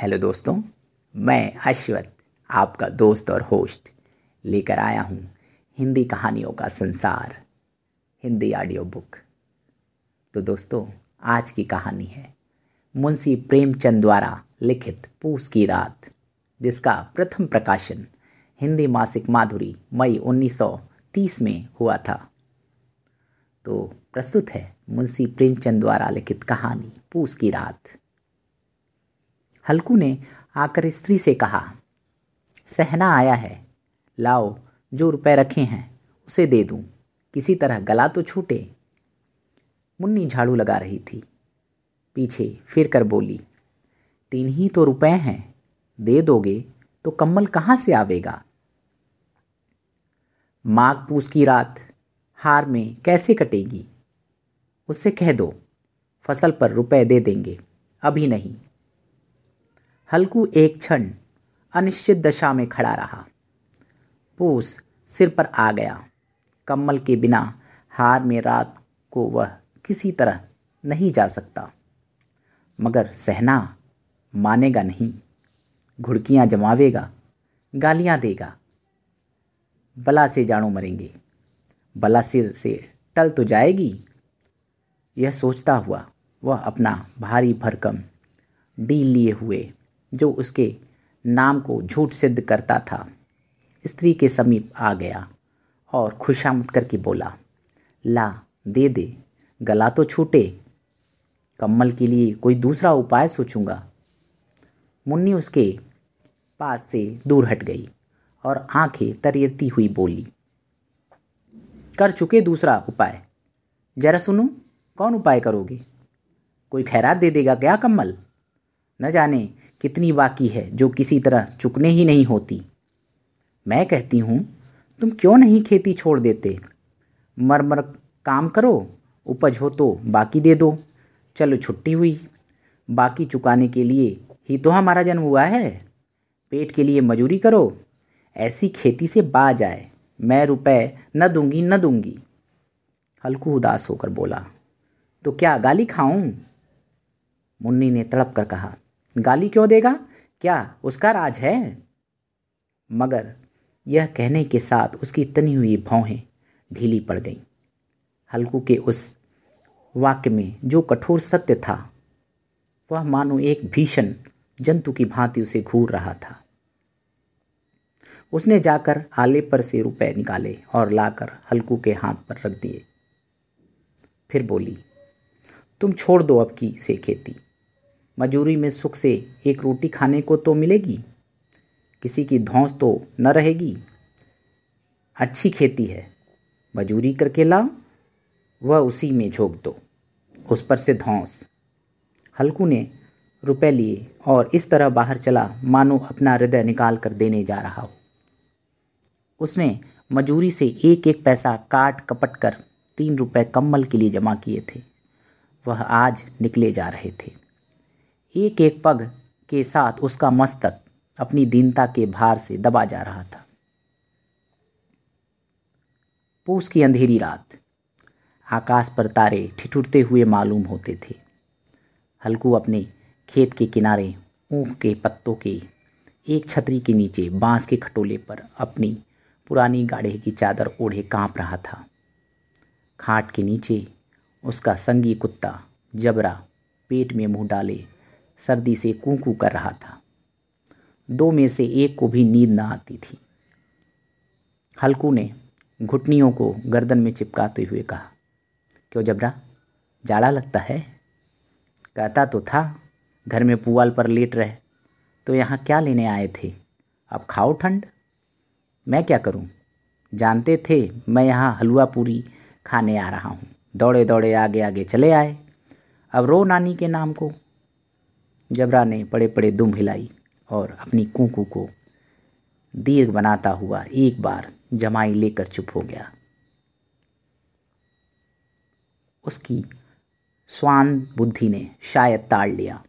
Hello दोस्तों, मैं अश्वत आपका दोस्त और होस्ट लेकर आया हूँ हिंदी कहानियों का संसार, हिंदी ऑडियो बुक तो दोस्तों, आज की कहानी है मुंशी प्रेमचंद द्वारा लिखित पूस की रात, जिसका प्रथम प्रकाशन हिंदी मासिक माधुरी मई 1930 में हुआ था। तो प्रस्तुत है मुंशी प्रेमचंद द्वारा लिखित कहानी पूस की रात। हल्कू ने आकर स्त्री से कहा, सहना आया है। लाओ, जो रुपए रखे हैं, उसे दे दूँ। किसी तरह गला तो छूटे मुन्नी झाड़ू लगा रही थी। पीछे फिर कर बोली, तीन ही तो रुपए हैं। दे दोगे तो कम्बल कहाँ से आवेगा? माघ पूस की रात हार में कैसे कटेगी? उससे कह दो, फ़सल पर रुपए दे देंगे। अभी नहीं। हल्कू एक क्षण अनिश्चित दशा में खड़ा रहा। पूस सिर पर आ गया। कम्बल के बिना हार में रात को वह किसी तरह नहीं जा सकता। मगर सहना मानेगा नहीं। घुड़कियाँ जमावेगा, गालियाँ देगा। बला से जानो मरेंगे। बला सिर से टल तो जाएगी। यह सोचता हुआ वह अपना भारी भरकम डील लिए हुए जो उसके नाम को झूठ सिद्ध करता था, स्त्री के समीप आ गया और खुशामद करके बोला, ला, दे दे, गला तो छूटे, कम्मल के लिए कोई दूसरा उपाय सोचूँगा। मुन्नी उसके पास से दूर हट गई और आँखें तरीरती हुई बोली, कर चुके दूसरा उपाय। जरा सुनो, कौन उपाय करोगे? कोई खैरात दे देगा क्या कम्मल? न जाने कितनी बाकी है जो किसी तरह चुकने ही नहीं होती। मैं कहती हूँ, तुम क्यों नहीं खेती छोड़ देते? मर मर काम करो, उपज हो तो बाकी दे दो। चलो छुट्टी हुई, बाकी चुकाने के लिए ही तो हमारा जन्म हुआ है। पेट के लिए मजूरी करो, ऐसी खेती से बाज आए। मैं रुपए न दूँगी न दूँगी। हल्कू उदास होकर बोला तो क्या गाली खाऊं? मुन्नी ने तड़प कर कहा गाली क्यों देगा? क्या उसका राज है? मगर यह कहने के साथ उसकी तनी हुई भौहें ढीली पड़ गईं। हल्कू के उस वाक्य में जो कठोर सत्य था, वह मानो एक भीषण जंतु की भांति उसे घूर रहा था। उसने जाकर आले पर से रुपए निकाले और लाकर हल्कू के हाथ पर रख दिए। फिर बोली, तुम छोड़ दो अब की से खेती। मजूरी में सुख से एक रोटी खाने को तो मिलेगी, किसी की धौंस तो न रहेगी। अच्छी खेती है, मजूरी करके लाओ, वह उसी में झोंक दो, उस पर से धौंस। हल्कू ने रुपए लिए और इस तरह बाहर चला, मानो अपना हृदय निकाल कर देने जा रहा हो। उसने मजूरी से एक एक पैसा काट कपट कर तीन रुपए कम्बल के लिए जमा किए थे। वह आज निकले जा रहे थे। एक एक पग के साथ उसका मस्तक अपनी दीनता के भार से दबा जा रहा था। पूस की अंधेरी रात, आकाश पर तारे ठिठुरते हुए मालूम होते थे। हल्कू अपने खेत के किनारे ऊख के पत्तों के एक छतरी के नीचे बाँस के खटोले पर अपनी पुरानी गाढ़े की चादर ओढ़े काँप रहा था। खाट के नीचे उसका संगी कुत्ता जबरा पेट में मुँह डाले सर्दी से कूकू कर रहा था। दो में से एक को भी नींद न आती थी। हल्कू ने घुटनियों को गर्दन में चिपकाते हुए कहा, क्यों जबरा? जाड़ा लगता है? कहता तो था, घर में पुआल पर लेट रहे तो यहाँ क्या लेने आए थे? अब खाओ ठंड। मैं क्या करूँ? जानते थे मैं यहाँ हलवा पूरी खाने आ रहा हूँ। दौड़े दौड़े आगे आगे चले आए। अब रो नानी के नाम को जबरा ने पड़े पड़े दुम हिलाई और अपनी कूकू को दीर्घ बनाता हुआ एक बार जमाई लेकर चुप हो गया। उसकी स्वान बुद्धि ने शायद ताड़ लिया।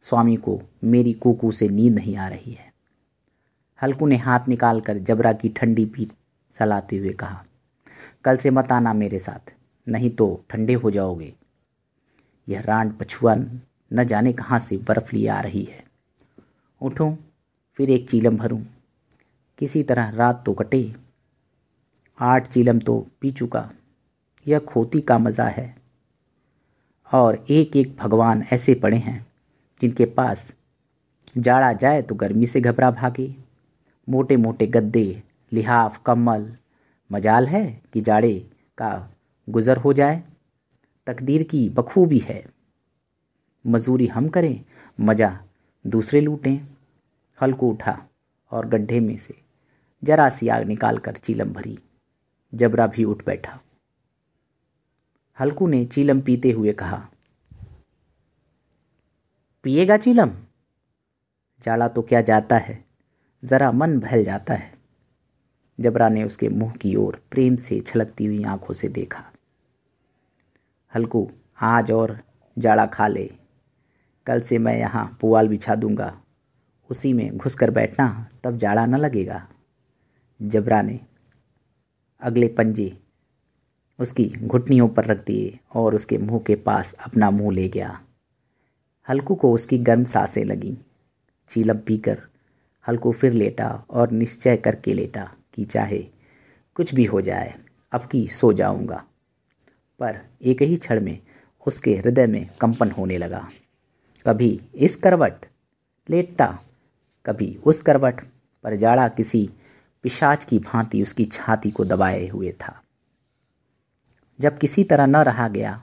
स्वामी को मेरी कुकू से नींद नहीं आ रही है। हल्कू ने हाथ निकालकर जबरा की ठंडी पीठ सलाते हुए कहा, कल से मत आना मेरे साथ, नहीं तो ठंडे हो जाओगे। यह रांड पछुआ न जाने कहाँ से बर्फ़ लिए आ रही है। उठूं, फिर एक चीलम भरूं। किसी तरह रात तो कटे। आठ चीलम तो पी चुका। यह खोती का मज़ा है। और एक एक भगवान ऐसे पड़े हैं, जिनके पास जाड़ा जाए तो गर्मी से घबरा भागे। मोटे मोटे गद्दे, लिहाफ कम्बल मजाल है कि जाड़े का गुज़र हो जाए। तकदीर की बखूबी है। मजूरी हम करें, मज़ा दूसरे लूटें। हल को उठा और गड्ढे में से जरा सी आग निकाल कर चीलम भरी। जबरा भी उठ बैठा। हल्कू ने चीलम पीते हुए कहा, पिएगा चीलम? जाड़ा तो क्या जाता है, ज़रा मन बहल जाता है। जबरा ने उसके मुँह की ओर प्रेम से छलकती हुई आँखों से देखा। हल्कू, आज और जाड़ा खा ले। कल से मैं यहाँ पुआल बिछा दूँगा। उसी में घुस कर बैठना तब जाड़ा न लगेगा। जबरा ने अगले पंजे उसकी घुटनियों पर रख दिए और उसके मुँह के पास अपना मुँह ले गया। हल्कू को उसकी गर्म साँसें लगीं। चीलम पीकर हल्कू फिर लेटा और निश्चय करके लेटा कि चाहे कुछ भी हो जाए, अब की सो जाऊँगा। पर एक ही क्षण में उसके हृदय में कंपन होने लगा। कभी इस करवट, लेटता, कभी उस करवट, पर जाड़ा किसी पिशाच की भांति उसकी छाती को दबाए हुए था। जब किसी तरह न रहा गया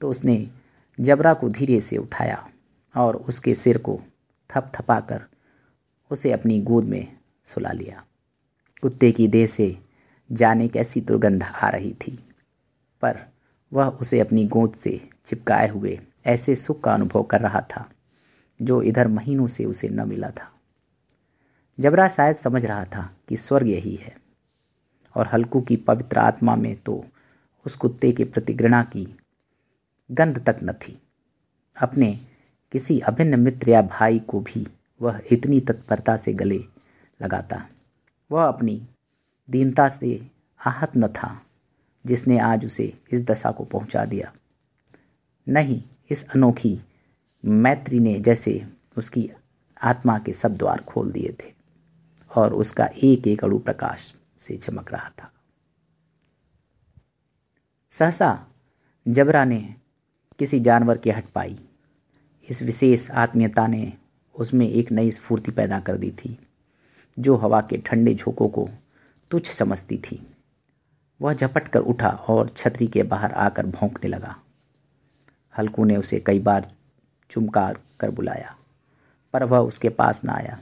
तो उसने जबरा को धीरे से उठाया और उसके सिर को थप थपा कर उसे अपनी गोद में सुला लिया। कुत्ते की देह से जाने कैसी दुर्गंध आ रही थी, पर वह उसे अपनी गोद से चिपकाए हुए ऐसे सुख का अनुभव कर रहा था, जो इधर महीनों से उसे न मिला था। जबरा शायद समझ रहा था कि स्वर्ग यही है, और हल्कू की पवित्र आत्मा में तो उस कुत्ते के प्रति घृणा की गंध तक न थी। अपने किसी अभिन्न मित्र या भाई को भी वह इतनी तत्परता से गले लगाता, वह अपनी दीनता से आहत न था, जिसने आज उसे इस दशा को पहुँचा दिया। नहीं इस अनोखी मैत्री ने जैसे उसकी आत्मा के सब द्वार खोल दिए थे और उसका एक एक अड़ु प्रकाश से चमक रहा था। सहसा जबरा ने किसी जानवर की हट पाई। इस विशेष आत्मीयता ने उसमें एक नई स्फूर्ति पैदा कर दी थी, जो हवा के ठंडे झोंकों को तुच्छ समझती थी। वह झपट कर उठा और छतरी के बाहर आकर भौंकने लगा। हल्कू ने उसे कई बार चुमकार कर बुलाया, पर वह उसके पास ना आया।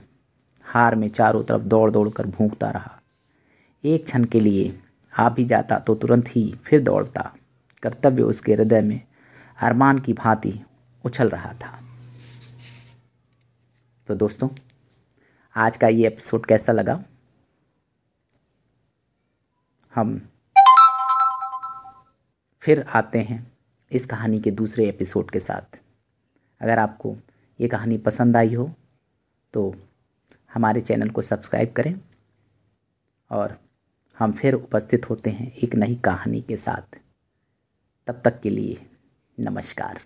हार में चारों तरफ़ दौड़ दौड़ कर भूखता रहा। एक क्षण के लिए आ भी जाता तो तुरंत ही फिर दौड़ता। कर्तव्य उसके हृदय में अरमान की भांति उछल रहा था। तो दोस्तों, आज का ये एपिसोड कैसा लगा? हम फिर आते हैं। इस कहानी के दूसरे एपिसोड के साथ। अगर आपको ये कहानी पसंद आई हो तो हमारे चैनल को सब्सक्राइब करें और हम फिर उपस्थित होते हैं एक नई कहानी के साथ। तब तक के लिए नमस्कार।